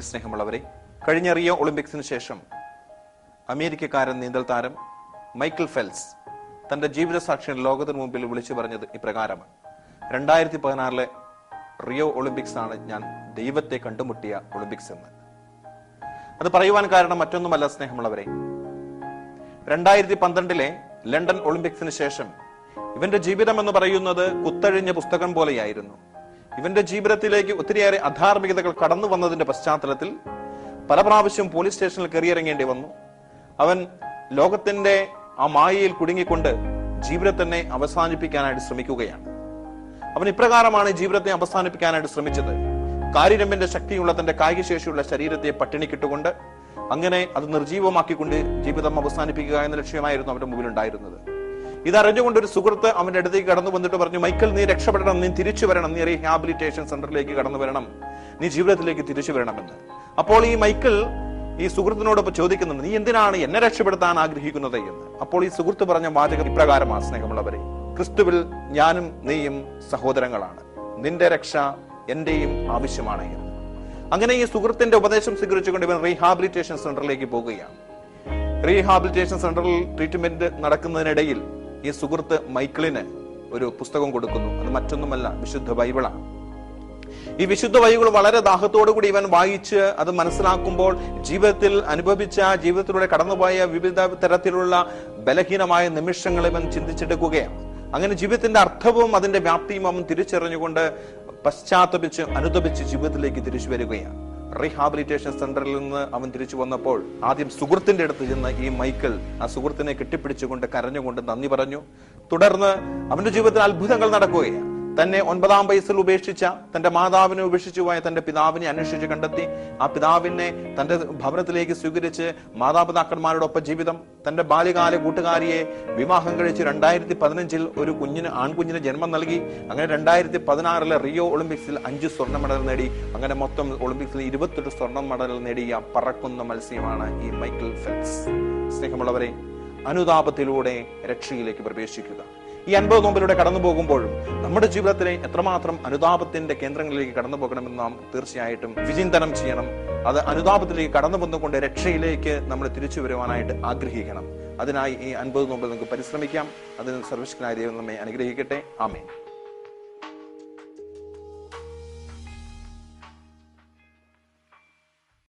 സ്നേഹമുള്ളവരെ കഴിഞ്ഞ റിയോ ഒളിമ്പിക്സിന് ശേഷം അമേരിക്കക്കാരൻ നീന്തൽ താരം മൈക്കിൾ ഫെൽസ് തന്റെ ജീവിത സാക്ഷ്യം ലോകത്തിന് മുമ്പിൽ വിളിച്ചു പറഞ്ഞത് ഇപ്രകാരമാണ്. രണ്ടായിരത്തി പതിനാറിലെ റിയോ ഒളിമ്പിക്സ് ആണ് ഞാൻ ദൈവത്തെ കണ്ടുമുട്ടിയ ഒളിമ്പിക്സ് എന്ന്. അത് പറയുവാൻ കാരണം മറ്റൊന്നുമല്ല സ്നേഹമുള്ളവരെ. രണ്ടായിരത്തി പന്ത്രണ്ടിലെ ലണ്ടൻ ഒളിമ്പിക്സിന് ശേഷം ഇവന്റെ ജീവിതം എന്ന് പറയുന്നത് കുത്തഴിഞ്ഞ പുസ്തകം പോലെയായിരുന്നു. ഇവന്റെ ജീവിതത്തിലേക്ക് ഒത്തിരിയേറെ അധാർമികതകൾ കടന്നു വന്നതിന്റെ പശ്ചാത്തലത്തിൽ പല പ്രാവശ്യം പോലീസ് സ്റ്റേഷനിൽ കയറിയിറങ്ങേണ്ടി വന്നു. അവൻ ലോകത്തിന്റെ ആ മായയിൽ കുടുങ്ങിക്കൊണ്ട് ജീവിതത്തിനെ അവസാനിപ്പിക്കാനായിട്ട് ശ്രമിക്കുകയാണ്. അവൻ ഇപ്രകാരമാണ് ജീവിതത്തെ അവസാനിപ്പിക്കാനായിട്ട് ശ്രമിച്ചത്. കാര്യരമ്പിന്റെ ശക്തിയുള്ള തന്റെ കായിക ശേഷിയുള്ള ശരീരത്തെ പട്ടിണിക്കിട്ടുകൊണ്ട് അങ്ങനെ അത് നിർജീവമാക്കിക്കൊണ്ട് ജീവിതം അവസാനിപ്പിക്കുക എന്ന ലക്ഷ്യമായിരുന്നു അവന്റെ മുമ്പിൽ ഉണ്ടായിരുന്നത് ഇതറിഞ്ഞുകൊണ്ട് ഒരു സുഹൃത്ത് അവന്റെ അടുത്തേക്ക് കടന്നു വന്നിട്ട് പറഞ്ഞു മൈക്കൽ നീ രക്ഷപ്പെടണം നീ തിരിച്ചു വരണം നീ റീഹാബിലിറ്റേഷൻ സെന്ററിലേക്ക് കടന്നു വരണം. നീ ജീവിതത്തിലേക്ക് തിരിച്ചു വരണമെന്ന്. അപ്പോൾ ഈ മൈക്കൽ ഈ സുഹൃത്തിനോടൊപ്പം ചോദിക്കുന്നുണ്ട് നീ എന്തിനാണ് എന്നെ രക്ഷപ്പെടുത്താൻ ആഗ്രഹിക്കുന്നത്? എന്ന്. അപ്പോൾ ഈ സുഹൃത്ത് പറഞ്ഞ വാചകം ഇപ്രകാരമാണ് സ്നേഹമുള്ളവരെ. ക്രിസ്തുവിൽ ഞാനും നീയും സഹോദരങ്ങളാണ്. നിന്റെ രക്ഷ എന്റെയും ആവശ്യമാണ് എന്ന്. അങ്ങനെ ഈ സുഹൃത്തിന്റെ ഉപദേശം സ്വീകരിച്ചുകൊണ്ട് ഇവൻ റീഹാബിലിറ്റേഷൻ സെന്ററിലേക്ക് പോകുകയാണ്. റീഹാബിലിറ്റേഷൻ സെന്ററിൽ ട്രീറ്റ്മെന്റ് നടക്കുന്നതിനിടയിൽ ഈ സുഹൃത്ത് മൈക്കിളിന് ഒരു പുസ്തകം കൊടുക്കുന്നു. അത് മറ്റൊന്നുമല്ല വിശുദ്ധ ബൈബിളാണ്. ഈ വിശുദ്ധ വൈകൾ വളരെ ദാഹത്തോടു കൂടി ഇവൻ വായിച്ച് അത് മനസ്സിലാക്കുമ്പോൾ ജീവിതത്തിൽ അനുഭവിച്ച ജീവിതത്തിലൂടെ കടന്നുപോയ വിവിധ തരത്തിലുള്ള ബലഹീനമായ നിമിഷങ്ങൾ ഇവൻ ചിന്തിച്ചെടുക്കുകയാണ്. അങ്ങനെ ജീവിതത്തിന്റെ അർത്ഥവും അതിന്റെ വ്യാപ്തിയും അവൻ തിരിച്ചറിഞ്ഞുകൊണ്ട് പശ്ചാത്തപിച്ച് അനുദപിച്ച് ജീവിതത്തിലേക്ക് തിരിച്ചു വരികയാണ്. റീഹാബിലിറ്റേഷൻ സെന്ററിൽ നിന്ന് അവൻ തിരിച്ചു വന്നപ്പോൾ ആദ്യം സുഹൃത്തിന്റെ അടുത്ത് ചെന്ന് ഈ മൈക്കിൾ ആ സുഹൃത്തിനെ കെട്ടിപ്പിടിച്ചുകൊണ്ട് കരഞ്ഞുകൊണ്ട് നന്ദി പറഞ്ഞു. തുടർന്ന് അവന്റെ ജീവിതത്തിൽ അത്ഭുതങ്ങൾ നടക്കുകയാണ്. തന്നെ ഒൻപതാം വയസ്സിൽ ഉപേക്ഷിച്ച തന്റെ മാതാവിനെ ഉപേക്ഷിച്ചു പോയ തന്റെ പിതാവിനെ അന്വേഷിച്ച് കണ്ടെത്തി. ആ പിതാവിനെ തന്റെ ഭവനത്തിലേക്ക് സ്വീകരിച്ച് മാതാപിതാക്കന്മാരോടൊപ്പം ജീവിതം തന്റെ ബാല്യകാല കൂട്ടുകാരിയെ വിവാഹം കഴിച്ച് രണ്ടായിരത്തി പതിനഞ്ചിൽ ഒരു കുഞ്ഞിന് ആൺകുഞ്ഞിന് ജന്മം നൽകി. അങ്ങനെ രണ്ടായിരത്തി പതിനാറിലെ റിയോ ഒളിമ്പിക്സിൽ അഞ്ച് സ്വർണ മെഡൽ നേടി. അങ്ങനെ മൊത്തം ഒളിമ്പിക്സിൽ ഇരുപത്തെട്ട് സ്വർണ മെഡൽ നേടിയ പറക്കുന്ന മത്സ്യമാണ് ഈ മൈക്കിൾ ഫെൽസ് സ്നേഹമുള്ളവരെ അനുതാപത്തിലൂടെ രക്ഷയിലേക്ക് പ്രവേശിക്കുക. ഈ അൻപത് നോമ്പിലൂടെ കടന്നു പോകുമ്പോഴും നമ്മുടെ ജീവിതത്തിലെ എത്രമാത്രം അനുതാപത്തിന്റെ കേന്ദ്രങ്ങളിലേക്ക് കടന്നു പോകണമെന്ന് നാം തീർച്ചയായിട്ടും വിചിന്തനം ചെയ്യണം. അത് അനുതാപത്തിലേക്ക് കടന്നു വന്നുകൊണ്ട് രക്ഷയിലേക്ക് നമ്മൾ തിരിച്ചു വരുവാനായിട്ട് ആഗ്രഹിക്കണം. അതിനായി ഈ അൻപത് നോമ്പിൽ നമുക്ക് പരിശ്രമിക്കാം. അതിന് സർവശക്തനായ ദൈവം നമ്മെ അനുഗ്രഹിക്കട്ടെ. ആമേൻ.